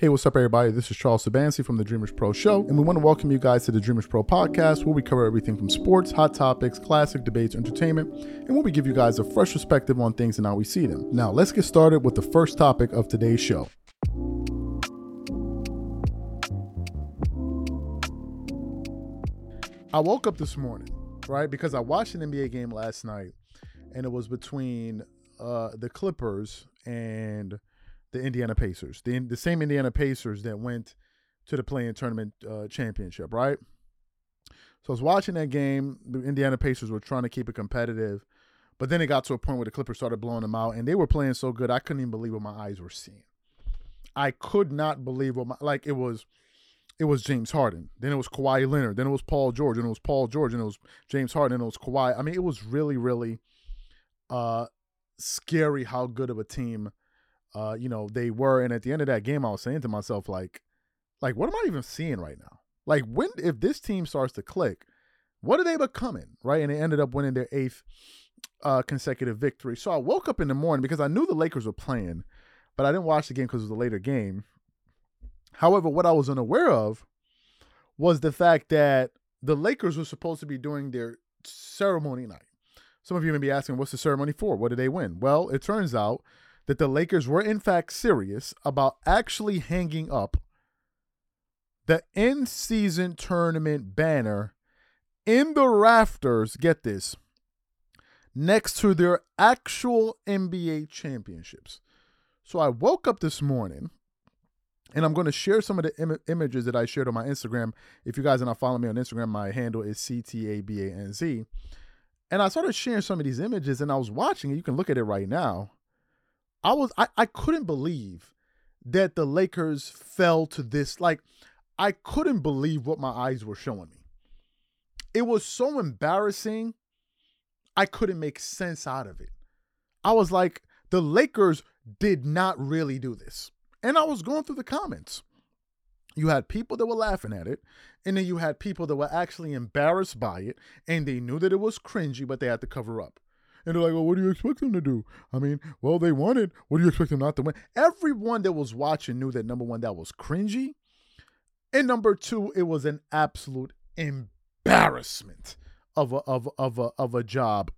Hey, what's up, everybody? This is Charles Sabansi from the Dreamers Pro Show, and we want to welcome you guys to the Dreamers Pro podcast, where we cover everything from sports, hot topics, classic debates, entertainment, and where we give you guys a fresh perspective on things and how we see them. Now, let's get started with the first topic of today's show. I woke up this morning, right? Because I watched an NBA game last night, and it was between uh, the Clippers and the Indiana Pacers, the the same Indiana Pacers that went to the play-in tournament uh, championship, right? So I was watching that game. The Indiana Pacers were trying to keep it competitive, but then it got to a point where the Clippers started blowing them out, and they were playing so good I couldn't even believe what my eyes were seeing. I could not believe what my like it was. It was James Harden. Then it was Kawhi Leonard. Then it was Paul George. And it was Paul George. And it was James Harden. And it was Kawhi. I mean, it was really, really uh, scary how good of a team uh, you know, they were. And at the end of that game, I was saying to myself, like, like, what am I even seeing right now? Like, when if this team starts to click, what are they becoming? Right. And they ended up winning their eighth uh, consecutive victory. So I woke up in the morning because I knew the Lakers were playing, but I didn't watch the game because it was a later game. However, what I was unaware of was the fact that the Lakers were supposed to be doing their ceremony night. Some of you may be asking, what's the ceremony for? What did they win? Well, it turns out that the Lakers were in fact serious about actually hanging up the in-season tournament banner in the rafters, get this, next to their actual NBA championships. So I woke up this morning and I'm going to share some of the Im- images that I shared on my Instagram. If you guys are not following me on Instagram, my handle is CTABANZ. And I started sharing some of these images and I was watching it. You can look at it right now. I was I, I couldn't believe that the Lakers fell to this. Like, I couldn't believe what my eyes were showing me. It was so embarrassing. I couldn't make sense out of it. I was like, the Lakers did not really do this. And I was going through the comments. You had people that were laughing at it, and then you had people that were actually embarrassed by it, and they knew that it was cringy, but they had to cover up. And they're like, well, what do you expect them to do? I mean, well, they wanted. What do you expect them not to win? Everyone that was watching knew that number one, that was cringy. And number two, it was an absolute embarrassment of a of of a of a job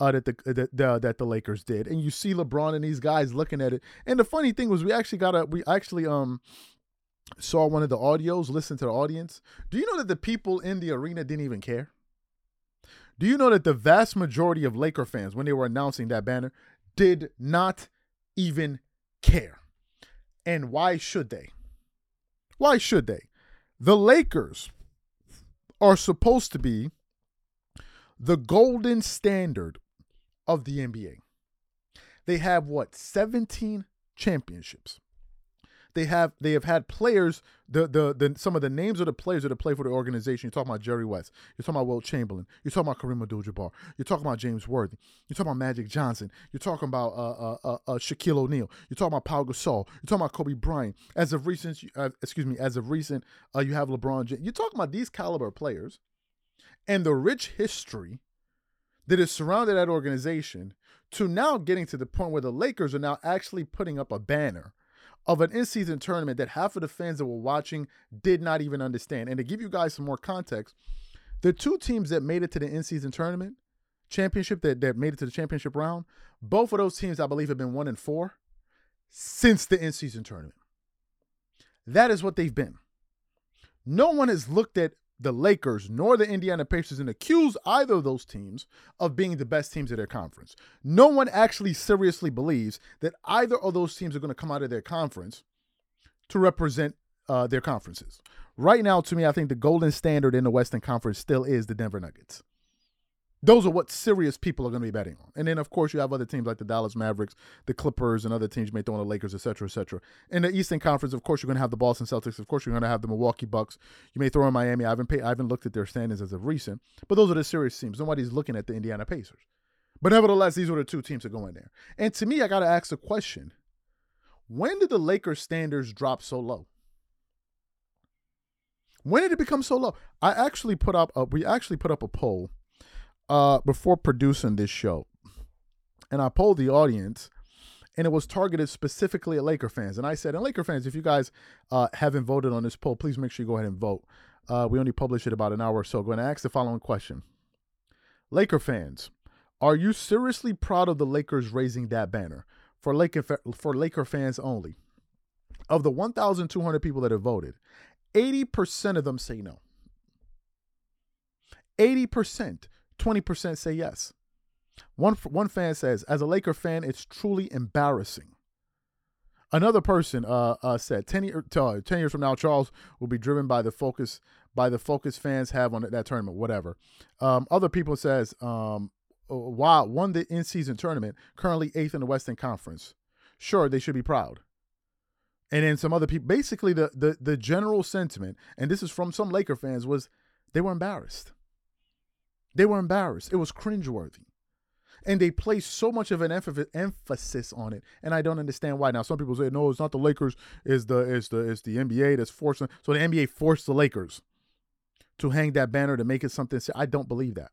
uh, that the that the, that the Lakers did. And you see LeBron and these guys looking at it. And the funny thing was, we actually got a we actually um saw one of the audios, listened to the audience. Do you know that the people in the arena didn't even care? Do you know that the vast majority of Laker fans, when they were announcing that banner, did not even care? And why should they? Why should they? The Lakers are supposed to be the golden standard of the NBA. They have what, 17 championships they have they have had players the the, the some of the names of the players that have played for the organization. You're talking about Jerry West. You're talking about Wilt Chamberlain. You're talking about Kareem Abdul-Jabbar. You're talking about James Worthy. You're talking about Magic Johnson. You're talking about uh, uh, uh, uh Shaquille O'Neal. You're talking about Paul Gasol. You're talking about Kobe Bryant. As of recent, uh, excuse me, as of recent, uh, you have LeBron James. You're talking about these caliber players, and the rich history that is surrounded that organization. To now getting to the point where the Lakers are now actually putting up a banner of an in-season tournament that half of the fans that were watching did not even understand. And to give you guys some more context, the two teams that made it to the in-season tournament championship that, that made it to the championship round, both of those teams I believe have been one and four since the in-season tournament. That is what they've been. No one has looked at the Lakers nor the Indiana Pacers and accuse either of those teams of being the best teams of their conference. No one actually seriously believes that either of those teams are going to come out of their conference to represent uh, their conferences. Right now, to me, I think the golden standard in the Western Conference still is the Denver Nuggets. Those are what serious people are going to be betting on. And then, of course, you have other teams like the Dallas Mavericks, the Clippers, and other teams you may throw in the Lakers, et cetera, et cetera. In the Eastern Conference, of course, you're going to have the Boston Celtics. Of course, you're going to have the Milwaukee Bucks. You may throw in Miami. I haven't, paid, I haven't looked at their standings as of recent, but those are the serious teams. Nobody's looking at the Indiana Pacers. But nevertheless, these are the two teams that go in there. And to me, I got to ask the question when did the Lakers standards drop so low? When did it become so low? I actually put up a, we actually put up a poll uh, before producing this show, and I polled the audience, and it was targeted specifically at Laker fans. And I said, and Laker fans, if you guys uh, haven't voted on this poll, please make sure you go ahead and vote. Uh, we only published it about an hour or so ago, and I asked the following question: Laker fans, are you seriously proud of the Lakers raising that banner for Laker for Laker fans only? Of the 1,200 people that have voted, 80% of them say no. 80%, 20% say yes. One one fan says, as a Laker fan, it's truly embarrassing. Another person uh, uh, said, 10, year, uh, 10 years from now, Charles will be driven by the focus by the focus fans have on that tournament, whatever. Um, other people says, um, uh, wow, won the in-season tournament, currently eighth in the Western Conference. Sure, they should be proud. And then some other people, basically the the the general sentiment, and this is from some Laker fans, was they were embarrassed. They were embarrassed. It was cringeworthy. And they placed so much of an emphasis on it, and I don't understand why. Now, some people say, "No, it's not the Lakers. Is the is the is the NBA that's forcing." So the NBA forced the Lakers to hang that banner to make it something. I don't believe that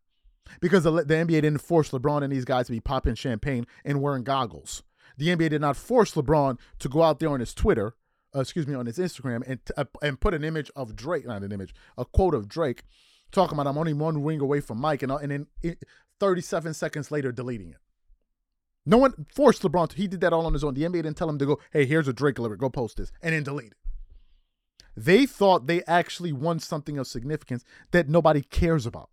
because the, the NBA didn't force LeBron and these guys to be popping champagne and wearing goggles. The NBA did not force LeBron to go out there on his Twitter, uh, excuse me, on his Instagram and uh, and put an image of Drake, not an image, a quote of Drake, talking about I'm only one ring away from Mike, and uh, and then it, 37 seconds later deleting it. No one forced LeBron to. He did that all on his own. The NBA didn't tell him to go, hey, here's a Drake lyric, go post this, and then delete it. They thought they actually won something of significance that nobody cares about.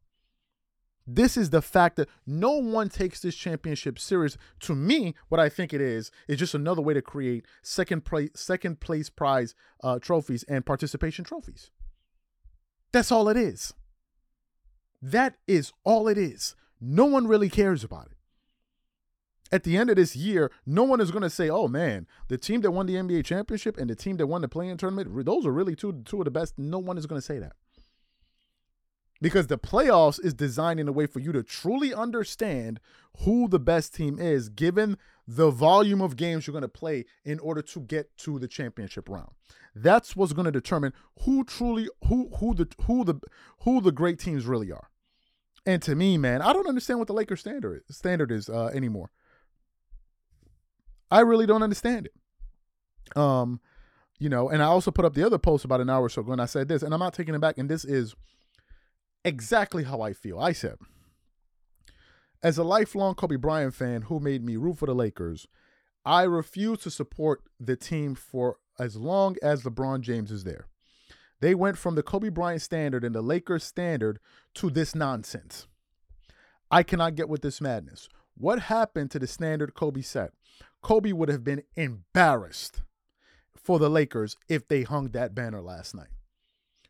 This is the fact that no one takes this championship serious. To me, what I think it is is just another way to create second place second place prize uh, trophies and participation trophies. That's all it is. That is all it is. No one really cares about it. At the end of this year, no one is going to say, "Oh man, the team that won the NBA championship and the team that won the play-in tournament, those are really two two of the best." No one is going to say that because the playoffs is designed in a way for you to truly understand who the best team is given the volume of games you're going to play in order to get to the championship round that's what's going to determine who truly who who the who the who the great teams really are and to me man i don't understand what the lakers standard is, standard is uh, anymore i really don't understand it um you know and i also put up the other post about an hour or so ago and i said this and i'm not taking it back and this is exactly how I feel. I said, as a lifelong Kobe Bryant fan who made me root for the Lakers, I refuse to support the team for as long as LeBron James is there. They went from the Kobe Bryant standard and the Lakers standard to this nonsense. I cannot get with this madness. What happened to the standard Kobe set? Kobe would have been embarrassed for the Lakers if they hung that banner last night.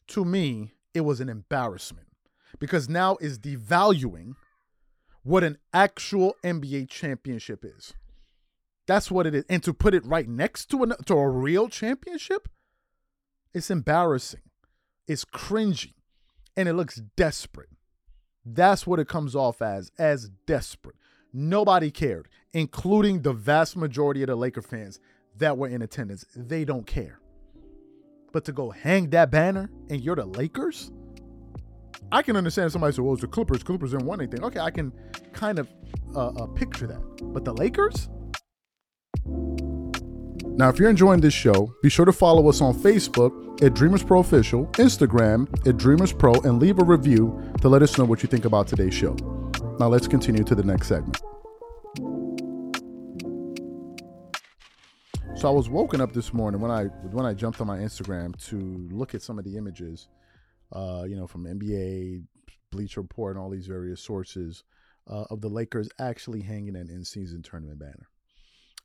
To me, it was an embarrassment because now is devaluing what an actual NBA championship is. That's what it is. And to put it right next to, an, to a real championship, it's embarrassing. It's cringy. And it looks desperate. That's what it comes off as, as desperate. Nobody cared, including the vast majority of the Laker fans that were in attendance. They don't care. But to go hang that banner and you're the Lakers? I can understand somebody said, "Well, it's the Clippers. Clippers didn't want anything." Okay, I can kind of uh, uh, picture that. But the Lakers. Now, if you're enjoying this show, be sure to follow us on Facebook at Dreamers Pro Official, Instagram at Dreamers Pro, and leave a review to let us know what you think about today's show. Now, let's continue to the next segment. So I was woken up this morning when I when I jumped on my Instagram to look at some of the images uh, you know, from NBA, Bleacher Report, and all these various sources uh, of the Lakers actually hanging an in-season tournament banner.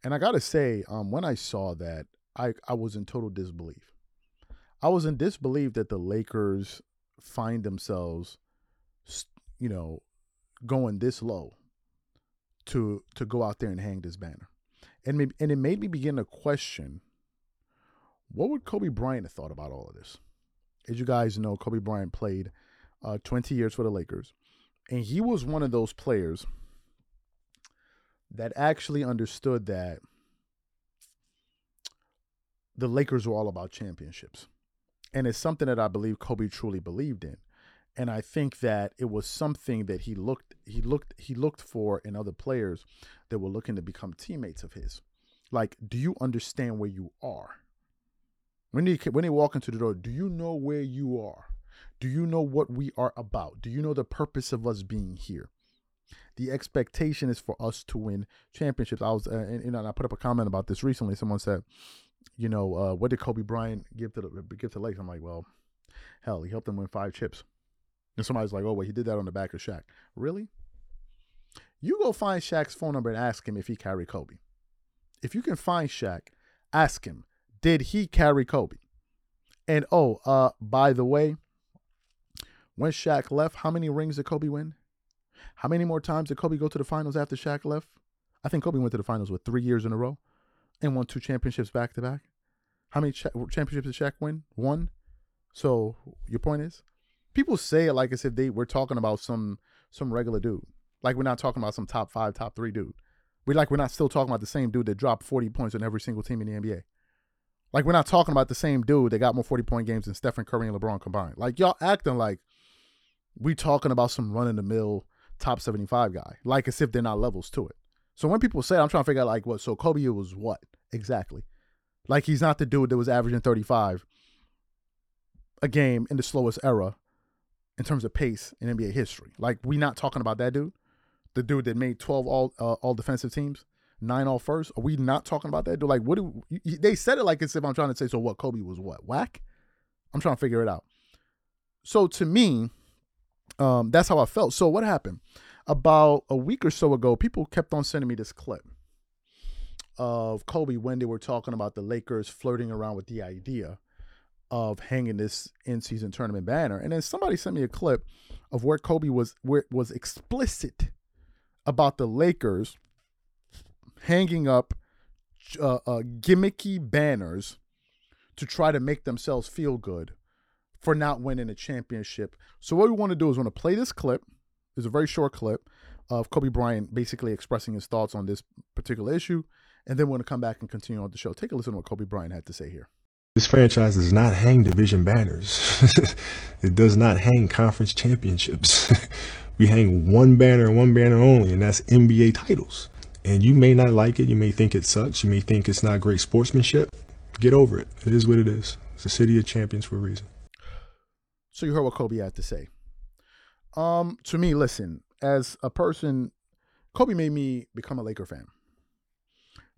And I gotta say, um, when I saw that, I I was in total disbelief. I was in disbelief that the Lakers find themselves, you know, going this low to to go out there and hang this banner, and maybe, and it made me begin to question what would Kobe Bryant have thought about all of this as you guys know, Kobe Bryant played uh, 20 years for the Lakers. And he was one of those players that actually understood that the Lakers were all about championships. And it's something that I believe Kobe truly believed in. And I think that it was something that he looked he looked he looked for in other players that were looking to become teammates of his. Like, do you understand where you are? When they when they walk into the door, do you know where you are? Do you know what we are about? Do you know the purpose of us being here? The expectation is for us to win championships. I was, uh, and, you know, and I put up a comment about this recently. Someone said, you know, uh, what did Kobe Bryant give to the give to Lakers? I'm like, well, hell, he helped them win five chips. And somebody's like, oh, well, he did that on the back of Shaq. Really? You go find Shaq's phone number and ask him if he carried Kobe. If you can find Shaq, ask him, did he carry Kobe? And oh, uh, by the way, when Shaq left, how many rings did Kobe win? How many more times did Kobe go to the finals after Shaq left? I think Kobe went to the finals with three years in a row and won two championships back to back. How many cha- championships did Shaq win? One. So your point is, people say it like as if they we're talking about some some regular dude. Like we're not talking about some top five, top three dude. We like we're not still talking about the same dude that dropped 40 points on every single team in the NBA. Like we're not talking about the same dude that got more 40 point games than Stephen Curry and LeBron combined. Like y'all acting like we talking about some run in the mill top 75 guy. Like as if they're not levels to it. So when people say I'm trying to figure out like what so Kobe was what exactly? Like he's not the dude that was averaging 35 a game in the slowest era in terms of pace in NBA history. Like we not talking about that dude, the dude that made 12 all uh, all defensive teams, nine all first. Are we not talking about that dude? Like what do they said it like as if I'm trying to say so what Kobe was what whack? I'm trying to figure it out. So to me, um, that's how I felt. So what happened? About a week or so ago, people kept on sending me this clip of Kobe when they were talking about the Lakers flirting around with the idea of hanging this in-season tournament banner. And then somebody sent me a clip of where Kobe was where was explicit about the Lakers hanging up uh, uh, gimmicky banners to try to make themselves feel good for not winning a championship. So what we want to do is we want to play this clip. It's a very short clip of Kobe Bryant basically expressing his thoughts on this particular issue, and then we're going to come back and continue on the show. Take a listen to what Kobe Bryant had to say here. This franchise does not hang division banners. it does not hang conference championships. we hang one banner and one banner only, and that's NBA titles. And you may not like it. You may think it sucks. You may think it's not great sportsmanship. Get over it. It is what it is. It's a city of champions for a reason. So you heard what Kobe had to say. Um, to me, listen, as a person, Kobe made me become a Laker fan.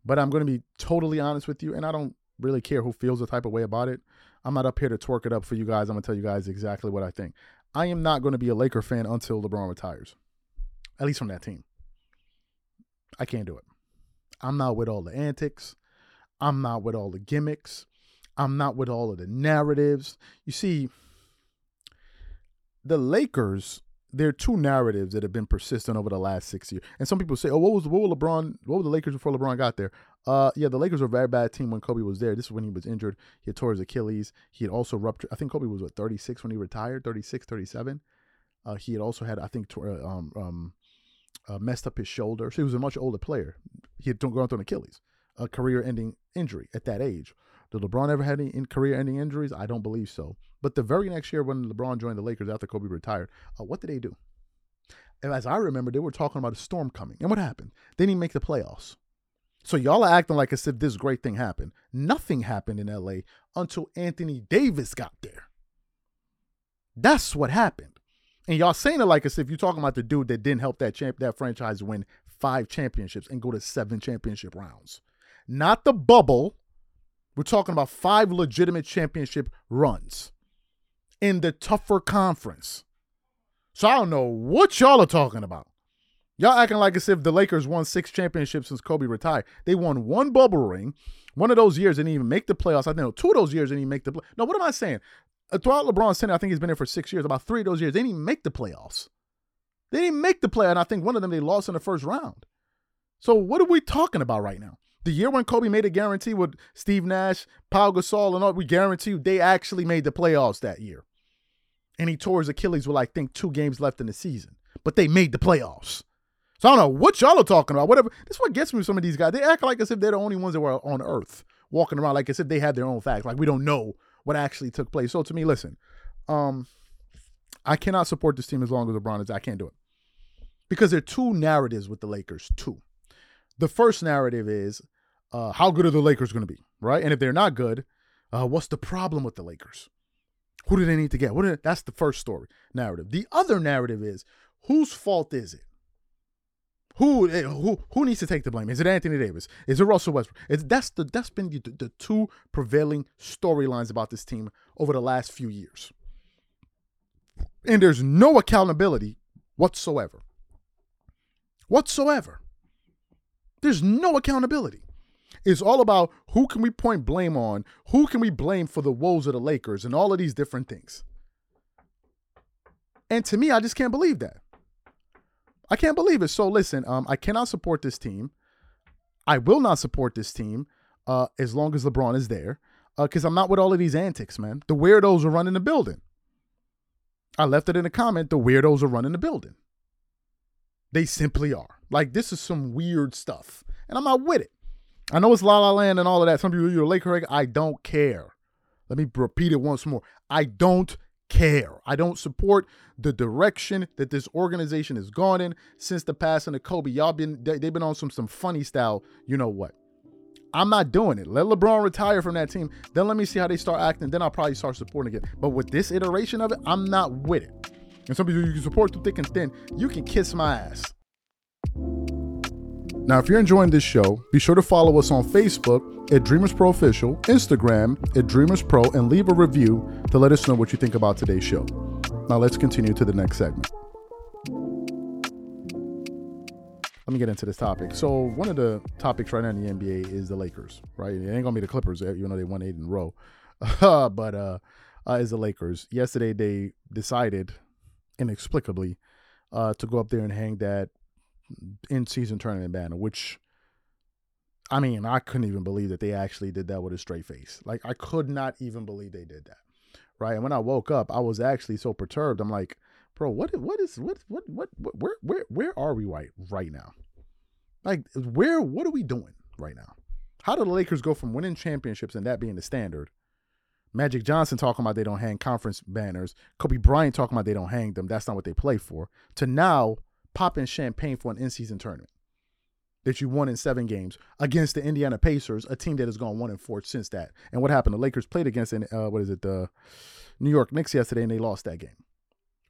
But I'm going to be totally honest with you, and I don't really care who feels the type of way about it. I'm not up here to twerk it up for you guys. I'm gonna tell you guys exactly what I think. I am not going to be a Laker fan until LeBron retires, at least from that team. I can't do it. I'm not with all the antics. I'm not with all the gimmicks. I'm not with all of the narratives. You see, the Lakers there are two narratives that have been persistent over the last six years. And some people say, "Oh, what was what was LeBron? What were the Lakers before LeBron got there?" Uh, yeah, the Lakers were a very bad team when Kobe was there. This is when he was injured. He had tore his Achilles. He had also ruptured. I think Kobe was what 36 when he retired, 36, 37. Uh, he had also had, I think, tore, uh, um, um, uh, messed up his shoulder. So he was a much older player. He had gone through an Achilles, a career-ending injury at that age. Did LeBron ever have any in career-ending injuries? I don't believe so. But the very next year, when LeBron joined the Lakers after Kobe retired, uh, what did they do? And as I remember, they were talking about a storm coming. And what happened? They didn't make the playoffs. So y'all are acting like as if this great thing happened. Nothing happened in LA until Anthony Davis got there. That's what happened. And y'all saying it like as if you're talking about the dude that didn't help that champ that franchise win five championships and go to seven championship rounds. Not the bubble. We're talking about five legitimate championship runs in the tougher conference. So I don't know what y'all are talking about. Y'all acting like as if the Lakers won six championships since Kobe retired. They won one bubble ring. One of those years didn't even make the playoffs. I know two of those years didn't even make the play. No, what am I saying? Uh, throughout LeBron's tenure, I think he's been there for six years. About three of those years, they didn't even make the playoffs. They didn't make the play, and I think one of them they lost in the first round. So what are we talking about right now? The year when Kobe made a guarantee with Steve Nash, Paul Gasol, and all, we guarantee you they actually made the playoffs that year. And he tore his Achilles with, I think, two games left in the season. But they made the playoffs. So I don't know what y'all are talking about. Whatever. This is what gets me with some of these guys. They act like as if they're the only ones that were on Earth, walking around like as if they had their own facts. Like we don't know what actually took place. So to me, listen, um, I cannot support this team as long as LeBron is. I can't do it because there are two narratives with the Lakers. Two. The first narrative is uh, how good are the Lakers going to be, right? And if they're not good, uh, what's the problem with the Lakers? Who do they need to get? What? That's the first story narrative. The other narrative is whose fault is it? Who eh, who who needs to take the blame? Is it Anthony Davis? Is it Russell Westbrook? That's the that's been the, the two prevailing storylines about this team over the last few years, and there's no accountability whatsoever. Whatsoever. There's no accountability. It's all about who can we point blame on, who can we blame for the woes of the Lakers, and all of these different things. And to me, I just can't believe that. I can't believe it. So listen, um, I cannot support this team. I will not support this team uh, as long as LeBron is there, because uh, I'm not with all of these antics, man. The weirdos are running the building. I left it in a comment. The weirdos are running the building. They simply are. Like this is some weird stuff, and I'm not with it. I know it's La La Land and all of that. Some people, you're a Laker. I don't care. Let me repeat it once more. I don't care. I don't support the direction that this organization has gone in since the passing of Kobe. Y'all been they, have been on some some funny style. You know what? I'm not doing it. Let LeBron retire from that team. Then let me see how they start acting. Then I'll probably start supporting it. But with this iteration of it, I'm not with it. And some people you can support through thick and thin. You can kiss my ass. Now, if you're enjoying this show, be sure to follow us on Facebook at Dreamers Pro Official, Instagram at Dreamers Pro, and leave a review to let us know what you think about today's show. Now, let's continue to the next segment. Let me get into this topic. So, one of the topics right now in the NBA is the Lakers, right? It ain't gonna be the Clippers, even though they won eight in a row. but uh, uh, is the Lakers. Yesterday, they decided inexplicably uh, to go up there and hang that in season tournament banner, which I mean, I couldn't even believe that they actually did that with a straight face. Like I could not even believe they did that. Right. And when I woke up, I was actually so perturbed. I'm like, bro, what what is what what what, what where where where are we right right now? Like where what are we doing right now? How do the Lakers go from winning championships and that being the standard? Magic Johnson talking about they don't hang conference banners, Kobe Bryant talking about they don't hang them, that's not what they play for, to now popping champagne for an in-season tournament that you won in seven games against the Indiana Pacers, a team that has gone one and four since that. And what happened? The Lakers played against uh, what is it, the New York Knicks yesterday, and they lost that game.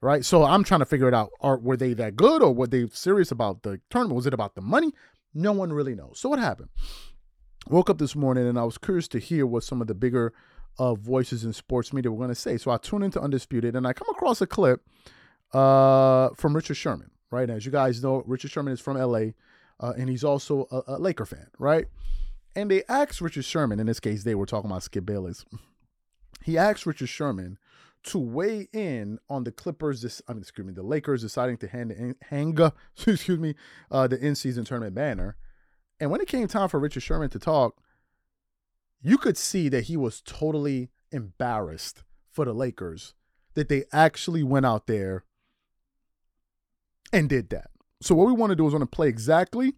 Right. So I'm trying to figure it out. Are were they that good, or were they serious about the tournament? Was it about the money? No one really knows. So what happened? Woke up this morning and I was curious to hear what some of the bigger uh, voices in sports media were going to say. So I tuned into Undisputed and I come across a clip uh, from Richard Sherman right? As you guys know, Richard Sherman is from LA, uh, and he's also a, a, Laker fan, right? And they asked Richard Sherman, in this case, they were talking about Skip Bayless. He asked Richard Sherman to weigh in on the Clippers, this, I mean, excuse me, the Lakers deciding to hand, hang, excuse me, uh, the in-season tournament banner. And when it came time for Richard Sherman to talk, you could see that he was totally embarrassed for the Lakers that they actually went out there and did that. So what we want to do is want to play exactly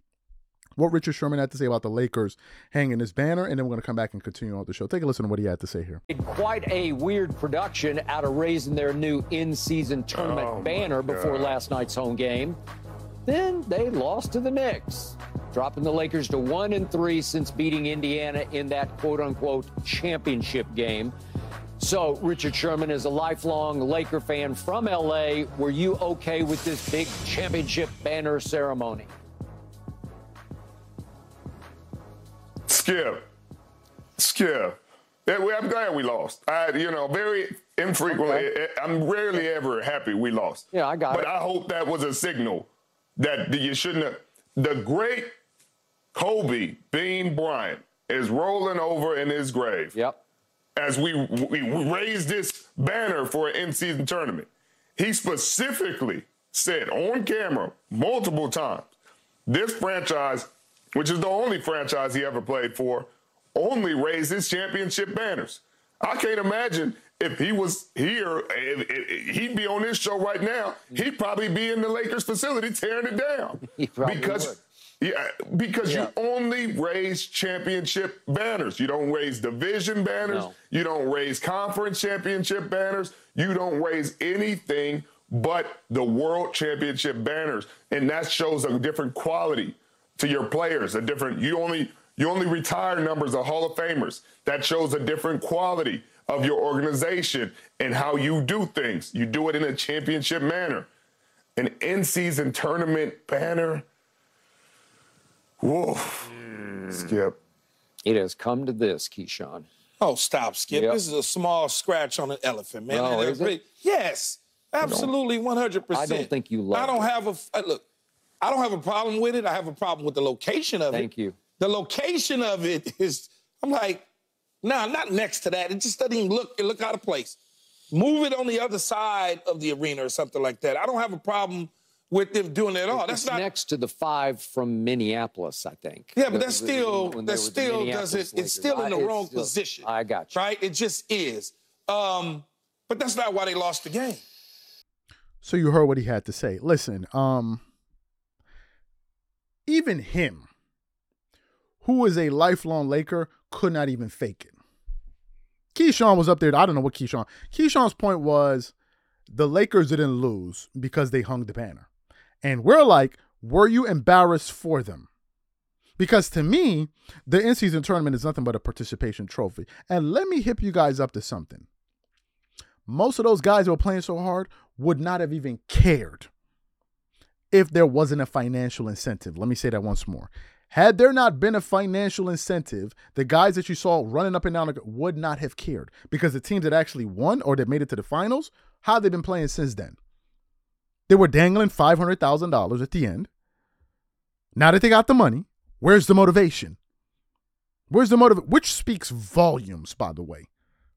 what Richard Sherman had to say about the Lakers hanging this banner, and then we're going to come back and continue on the show. Take a listen to what he had to say here. Quite a weird production out of raising their new in-season tournament oh banner before last night's home game. Then they lost to the Knicks, dropping the Lakers to one and three since beating Indiana in that quote-unquote championship game. So, Richard Sherman is a lifelong Laker fan from LA. Were you okay with this big championship banner ceremony? Skip. Skip. I'm glad we lost. I, you know, very infrequently. Okay. Eh, I'm rarely ever happy we lost. Yeah, I got but it. But I hope that was a signal that you shouldn't have. The great Kobe Bean Bryant is rolling over in his grave. Yep as we, we raised this banner for an in-season tournament. He specifically said on camera multiple times, this franchise, which is the only franchise he ever played for, only raises championship banners. I can't imagine if he was here, if, if, he'd be on this show right now. He'd probably be in the Lakers facility tearing it down because would. Yeah, because yeah. you only raise championship banners. You don't raise division banners. No. You don't raise conference championship banners. You don't raise anything but the world championship banners. And that shows a different quality to your players. A different, you only, You only retire numbers of Hall of Famers. That shows a different quality of your organization and how you do things. You do it in a championship manner. An in season tournament banner. Whoa. Mm. Skip. It has come to this, Keyshawn. Oh, stop, Skip. Yep. This is a small scratch on an elephant, man. No, is it? Yes, absolutely, 100%. I don't think you love I don't it. have a, uh, look, I don't have a problem with it. I have a problem with the location of Thank it. Thank you. The location of it is, I'm like, nah, not next to that. It just doesn't even look, it look out of place. Move it on the other side of the arena or something like that. I don't have a problem with them doing it at all. That's it's not next to the five from Minneapolis, I think. Yeah, but that's still that still doesn't. It's still in the I, wrong still, position. I got you. Right? It just is. Um, but that's not why they lost the game. So you heard what he had to say. Listen, um, even him, who is a lifelong Laker, could not even fake it. Keyshawn was up there. I don't know what Keyshawn. Keyshawn's point was the Lakers didn't lose because they hung the banner. And we're like, were you embarrassed for them? Because to me, the in season tournament is nothing but a participation trophy. And let me hip you guys up to something. Most of those guys who were playing so hard would not have even cared if there wasn't a financial incentive. Let me say that once more. Had there not been a financial incentive, the guys that you saw running up and down would not have cared because the teams that actually won or that made it to the finals, how have they been playing since then? They were dangling $500,000 at the end. Now that they got the money, where's the motivation? Where's the motive? Which speaks volumes, by the way.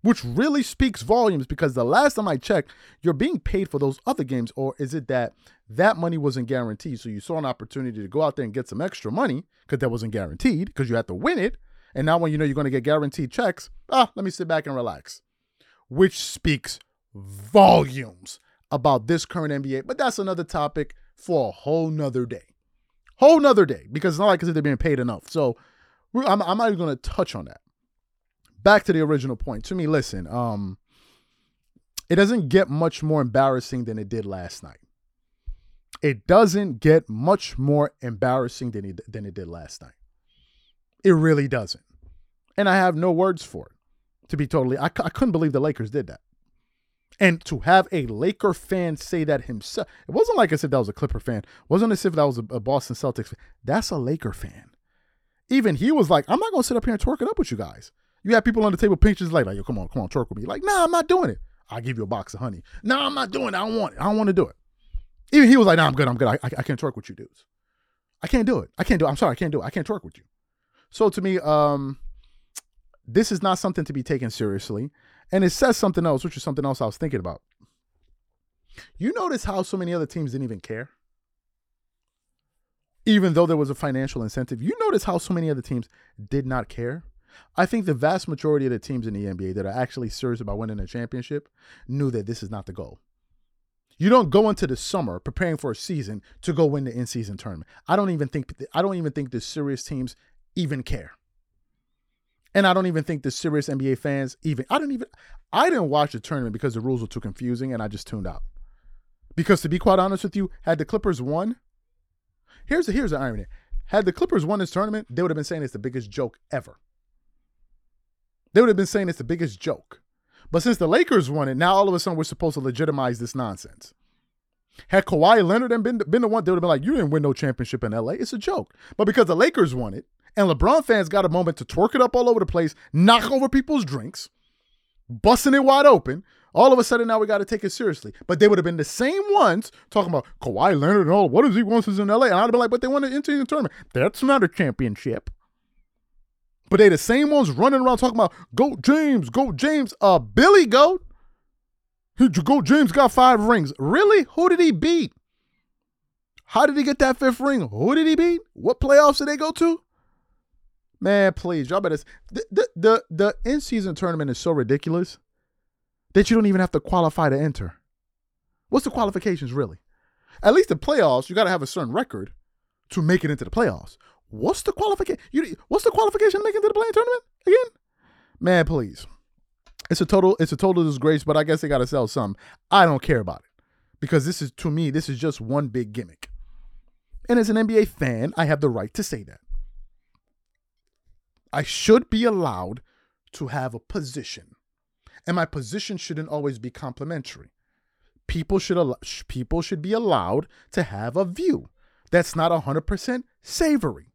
Which really speaks volumes because the last time I checked, you're being paid for those other games, or is it that that money wasn't guaranteed? So you saw an opportunity to go out there and get some extra money because that wasn't guaranteed because you had to win it. And now when you know you're going to get guaranteed checks, ah, let me sit back and relax. Which speaks volumes about this current NBA. But that's another topic for a whole nother day. Whole nother day because it's not like they're being paid enough. So I'm, I'm not even going to touch on that. Back to the original point. To me, listen, um, it doesn't get much more embarrassing than it did last night. It doesn't get much more embarrassing than it, than it did last night. It really doesn't. And I have no words for it. To be totally, I, I couldn't believe the Lakers did that. And to have a Laker fan say that himself, it wasn't like I said that was a Clipper fan. It wasn't as if that was a, Boston Celtics fan. That's a Laker fan. Even he was like, I'm not to sit up here and twerk it up with you guys. You have people on the table pictures like, like, yo, come on, come on, twerk with me. Like, nah, I'm not doing it. I'll give you a box of honey. Nah, I'm not doing it. I don't want it. I don't want to do it. Even he was like, nah, I'm good. I'm good. I, I, I can't twerk with you dudes. I can't do it. I can't do it. I'm sorry. I can't do it. I can't twerk with you. So to me, um, this is not something to be taken seriously. And it says something else, which is something else I was thinking about. You notice how so many other teams didn't even care? Even though there was a financial incentive, you notice how so many other teams did not care? I think the vast majority of the teams in the NBA that are actually serious about winning a championship knew that this is not the goal. You don't go into the summer preparing for a season to go win the in-season tournament. I don't even think I don't even think the serious teams even care. And I don't even think the serious NBA fans even I don't even I didn't watch the tournament because the rules were too confusing and I just tuned out. Because to be quite honest with you, had the Clippers won, here's the here's the irony. Had the Clippers won this tournament, they would have been saying it's the biggest joke ever. They would have been saying it's the biggest joke. But since the Lakers won it, now all of a sudden we're supposed to legitimize this nonsense. Had Kawhi Leonard and been, been the one, they would have been like, you didn't win no championship in LA. It's a joke. But because the Lakers won it, and LeBron fans got a moment to twerk it up all over the place, knock over people's drinks, busting it wide open, all of a sudden now we got to take it seriously. But they would have been the same ones talking about Kawhi Leonard and all, what does he want is in LA? And I'd been like, but they won the in-season tournament. That's not a championship. But they the same ones running around talking about Goat James, Goat James, uh, Billy Goat. Goat James got five rings. Really? Who did he beat? How did he get that fifth ring? Who did he beat? What playoffs did they go to? Man, please, y'all better. The the the, the in season tournament is so ridiculous that you don't even have to qualify to enter. What's the qualifications really? At least the playoffs, you got to have a certain record to make it into the playoffs. What's the qualification? You what's the qualification to make it into the play-in tournament again? Man, please. It's a total it's a total disgrace, but I guess they gotta sell some. I don't care about it. Because this is to me, this is just one big gimmick. And as an NBA fan, I have the right to say that. I should be allowed to have a position. And my position shouldn't always be complimentary. People should al- people should be allowed to have a view that's not 100% savory.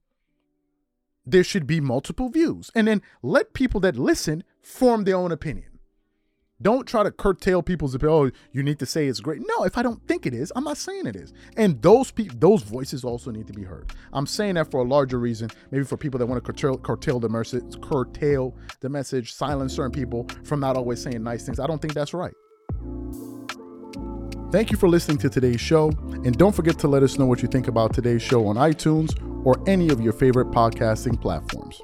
There should be multiple views and then let people that listen form their own opinion. Don't try to curtail people's. Oh, you need to say it's great. No, if I don't think it is, I'm not saying it is. And those pe- those voices also need to be heard. I'm saying that for a larger reason, maybe for people that want to curtail, curtail the message, curtail the message, silence certain people from not always saying nice things. I don't think that's right. Thank you for listening to today's show, and don't forget to let us know what you think about today's show on iTunes or any of your favorite podcasting platforms.